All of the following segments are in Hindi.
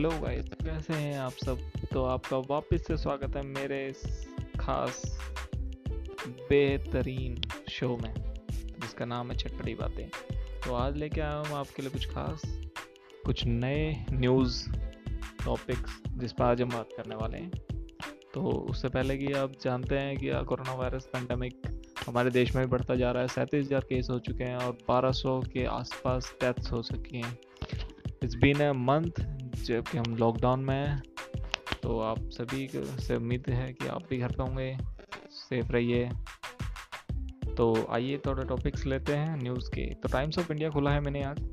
हेलो गाइस कैसे हैं आप सब? तो आपका वापस से स्वागत है मेरे इस खास बेहतरीन शो में, जिसका नाम है चटपटी बातें। तो आज लेके आया हूँ आपके लिए कुछ खास, कुछ नए न्यूज़ टॉपिक्स जिस पर आज हम बात करने वाले हैं। तो उससे पहले कि आप जानते हैं कि कोरोना वायरस पेंडेमिक हमारे देश में भी बढ़ता जा रहा है, सैंतीस हज़ार केस हो चुके हैं और 1200 के आसपास डेथ्स हो चुकी हैं। इट्स बीन अ मंथ जबकि हम लॉकडाउन में हैं। तो आप सभी से उम्मीद है कि आप भी घर पे होंगे सेफ़ रहिए। तो आइए थोड़े टॉपिक्स लेते हैं न्यूज़ के। तो टाइम्स ऑफ़ इंडिया खुला है मैंने आज।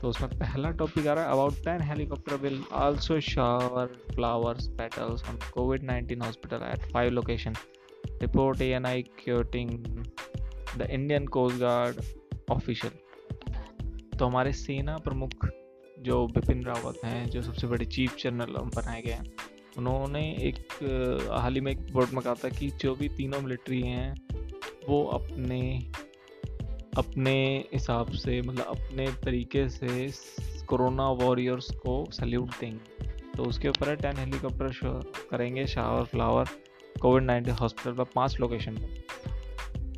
तो उसमें पहला टॉपिक आ रहा है about ten helicopter will also shower flowers petals on covid nineteen hospital at five location report A N I quoting the Indian coast guard official तो हमारे सेना प्रमुख जो बिपिन रावत हैं, जो सबसे बड़े चीफ जनरल बनाए गए हैं, उन्होंने एक हाल ही में एक बोर्ड में कहा था कि जो भी तीनों मिलिट्री हैं, वो अपने अपने हिसाब से मतलब अपने तरीके से कोरोना वॉरियर्स को सल्यूट देंगे। तो उसके ऊपर है, टेन हेलीकॉप्टर शो करेंगे, shower, flower, covid nineteen hospital पर पाँच लोकेशन पर।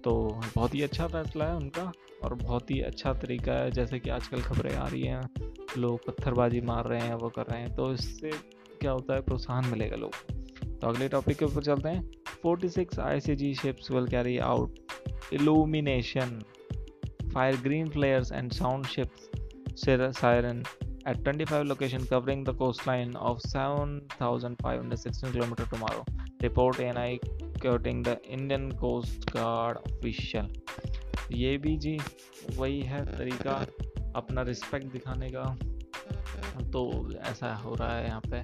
तो बहुत ही अच्छा फैसला है उनका। और बहुत ही अच्छा तरीका है, जैसे कि आजकल खबरें आ रही हैं, लोग पत्थरबाजी मार रहे हैं, वो कर रहे हैं तो इससे क्या होता है, प्रोत्साहन मिलेगा लोग तो अगले टॉपिक के ऊपर चलते हैं। Forty six I C G ships will carry out illumination fire green flares and sound ships siren at twenty five location covering the coast line of seven thousand five hundred sixteen kilometre tomorrow report N I cutting the Indian coast guard official ये भी जी, वही है तरीका, अपना रिस्पेक्ट दिखाने का। तो ऐसा हो रहा है यहाँ पे।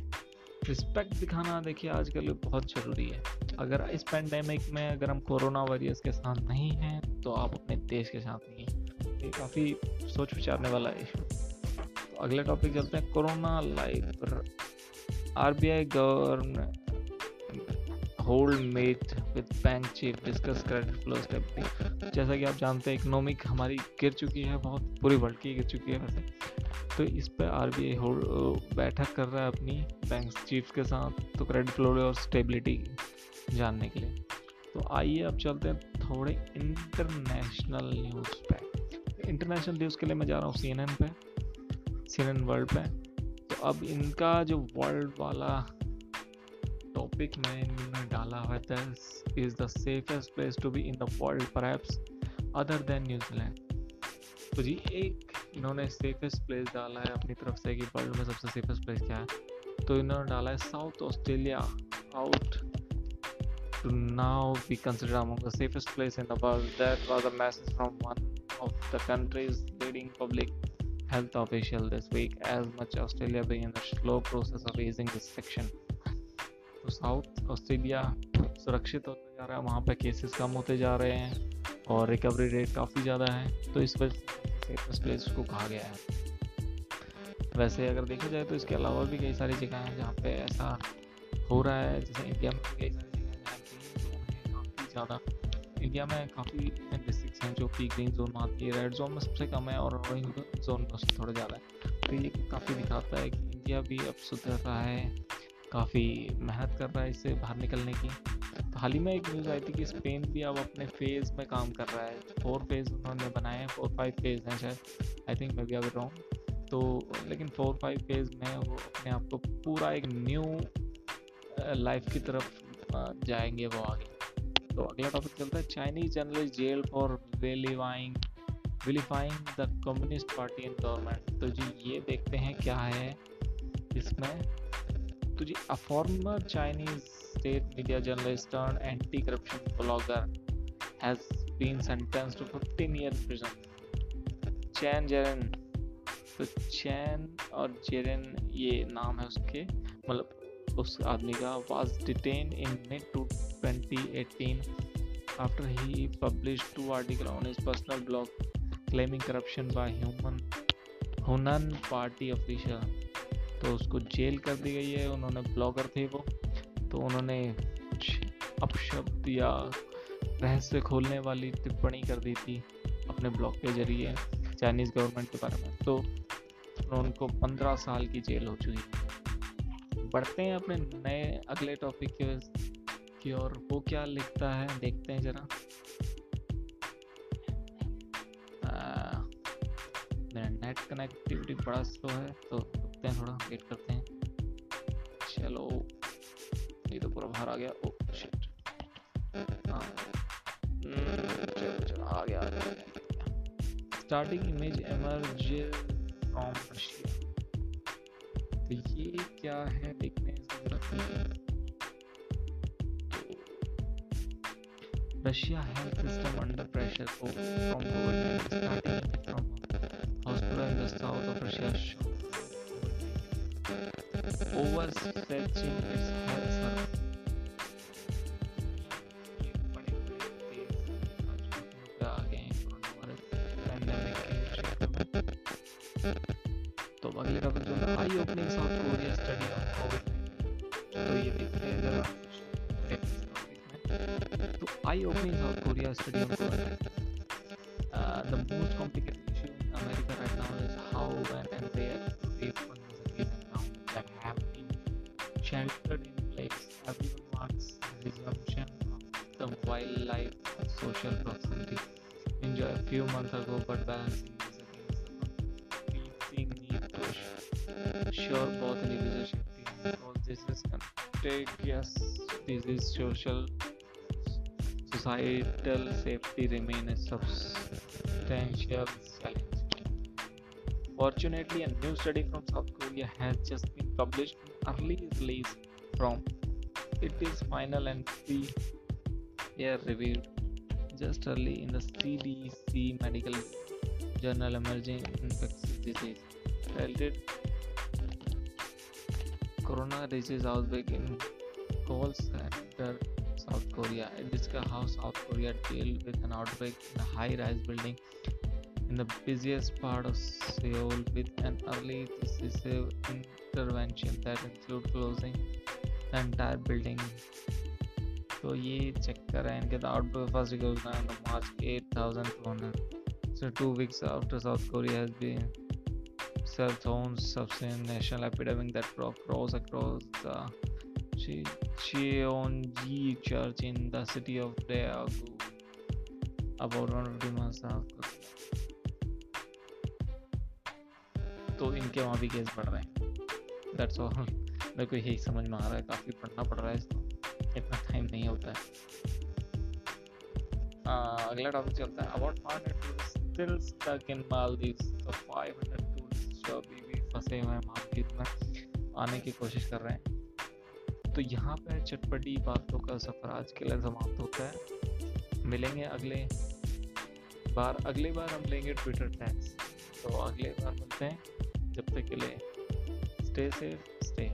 रिस्पेक्ट दिखाना देखिए आजकल बहुत ज़रूरी है। अगर इस पेंडेमिक में अगर हम कोरोना वायरस के साथ नहीं हैं तो आप अपने देश के साथ नहीं हैं। ये काफ़ी सोच विचारने वाला इशू तो अगले टॉपिक चलते हैं। Corona life R B I govern hold met with bank chief discuss credit flow stability जैसा कि आप जानते हैं इकोनॉमिक हमारी गिर चुकी है, बहुत पूरी वर्ल्ड की गिर चुकी है वैसे। तो इस पर आर बी आई बैठक कर रहा है अपनी बैंक चीफ के साथ तो क्रेडिट फ्लो और स्टेबिलिटी जानने के लिए। तो आइए अब चलते हैं थोड़े इंटरनेशनल न्यूज़ पे। इंटरनेशनल न्यूज़ के लिए मैं जा रहा हूँ सी एन एन पे सी एन एन वर्ल्ड पे। तो अब इनका जो वर्ल्ड वाला टॉपिक मैंने डाला है this is the safest place to be in the world पर अदर देन न्यूजीलैंड तो जी, एक इन्होंने सेफेस्ट प्लेस डाला है अपनी तरफ़ से कि वर्ल्ड में सबसे सेफेस्ट प्लेस क्या है। तो इन्होंने डाला है South Australia out to now be consider among the safest place in the world a message from one of the country's leading public health official this week as much Australia be in the slow process of raising this section तो साउथ ऑस्ट्रेलिया सुरक्षित होता जा रहा है। वहाँ पे केसेस कम होते जा रहे हैं और रिकवरी रेट काफ़ी ज़्यादा है। तो इस वजह से प्लेस को कहा गया है। वैसे अगर देखा जाए तो इसके अलावा भी कई सारी जगह हैं जहाँ पे ऐसा हो रहा है, जैसे इंडिया में कई सारी जगह काफ़ी ज़्यादा। इंडिया में काफ़ी डिस्ट्रिक्स हैं जो कि ग्रीन जोन में आती है रेड जोन में सबसे कम है और ऑरेंज जोन में थोड़ा ज़्यादा है। तो ये काफ़ी दिखाता है कि इंडिया भी अब सुधर रहा है। काफ़ी मेहनत कर रहा है इससे बाहर निकलने की। तो हाल ही में एक न्यूज़ आई थी कि स्पेन भी अब अपने फ़ेज़ में काम कर रहा है। फोर फ़ेज़ उन्होंने बनाए हैं फोर फाइव फ़ेज़ हैं शायद। आई थिंक मैं भी अगर हूँ तो लेकिन फोर फाइव फ़ेज़ में वो अपने आप को पूरा एक न्यू लाइफ की तरफ़ जाएँगे वो आगे। तो अगला टॉपिक चलता है Chinese journalist jail for vilifying vilifying the communist party in government तो जी, ये देखते हैं क्या है इसमें। तुझे a former Chinese state media journalist turn anti corruption blogger has been sentence to fifteen year prison Chen Jieren तो चैन और जेरन ये नाम है उसके मतलब उस आदमी का was detain in May to twenty eighteen after he publish two article on his personal blog claiming corruption by human Hunan party official तो उसको जेल कर दी गई है, उन्होंने ब्लॉगर थे वो तो उन्होंने अपशब्द या रहस्य खोलने वाली टिप्पणी कर दी थी अपने ब्लॉग के ज़रिए चाइनीज़ गवर्नमेंट के बारे में। तो उनको पंद्रह साल की जेल हो चुकी है। बढ़ते हैं अपने नए अगले टॉपिक के की और वो क्या लिखता है, देखते हैं जरा। मेरा नेट कनेक्टिविटी बड़ा स्लो है तो रुकते हैं थोड़ा वेट करते हैं। चलो। ये तो पूरा बाहर आ गया। ओ स्टार्टिंग इमेज ये क्या है? देखने रशिया है system under pressure from government starting from hospital in the south of Russia show overstretching its service. तो अगले टॉपिक जो eye opening South Korea study on covid तो ये देखते हैं जरा eye-opening South Korea study of uh, sheltered in place. Everyone wants resumption of the wildlife social proximity enjoy a few months ago, but balancing this against the need to sure both individual safety and all this is contagious disease social societal safety remain a substantial challenge. Fortunately, a new study from South Korea has just been published early release from it is final and pre peer reviewed just early in the CDC medical journal emerging infectious disease. Related corona disease outbreak in call center South Korea. It discussed how South Korea dealt with an outbreak in a high-rise building in the busiest part of Seoul with an early decisive intervention that included closing the entire building. तो ये चक्कर है इनके outbreak first recorded on March 8200 so two weeks after South Korea has been self own substance national epidemic that crossed across the Cheonji Church in the city of Daegu, about 150 miles south. तो इनके वहाँ भी केस बढ़ रहे हैं। दैट्स ऑल मेरे को यही समझ में आ रहा है। काफ़ी पढ़ना पड़ रहा है इसको। इतना टाइम नहीं होता है। अगला टॉपिक चलता है। About 500 tourist still stuck in Maldives तो 500 टूरिस्ट जो अभी भी फंसे हुए हैं मालदीव में, आने की कोशिश कर रहे हैं। तो यहाँ पे चटपटी बातों का सफ़र आज के लिए समाप्त होता है। मिलेंगे अगले बार। अगली बार हम लेंगे ट्विटर टैक्स तो अगले बार मिलते हैं। जब तक के लिए स्टे सेफ़ स्टे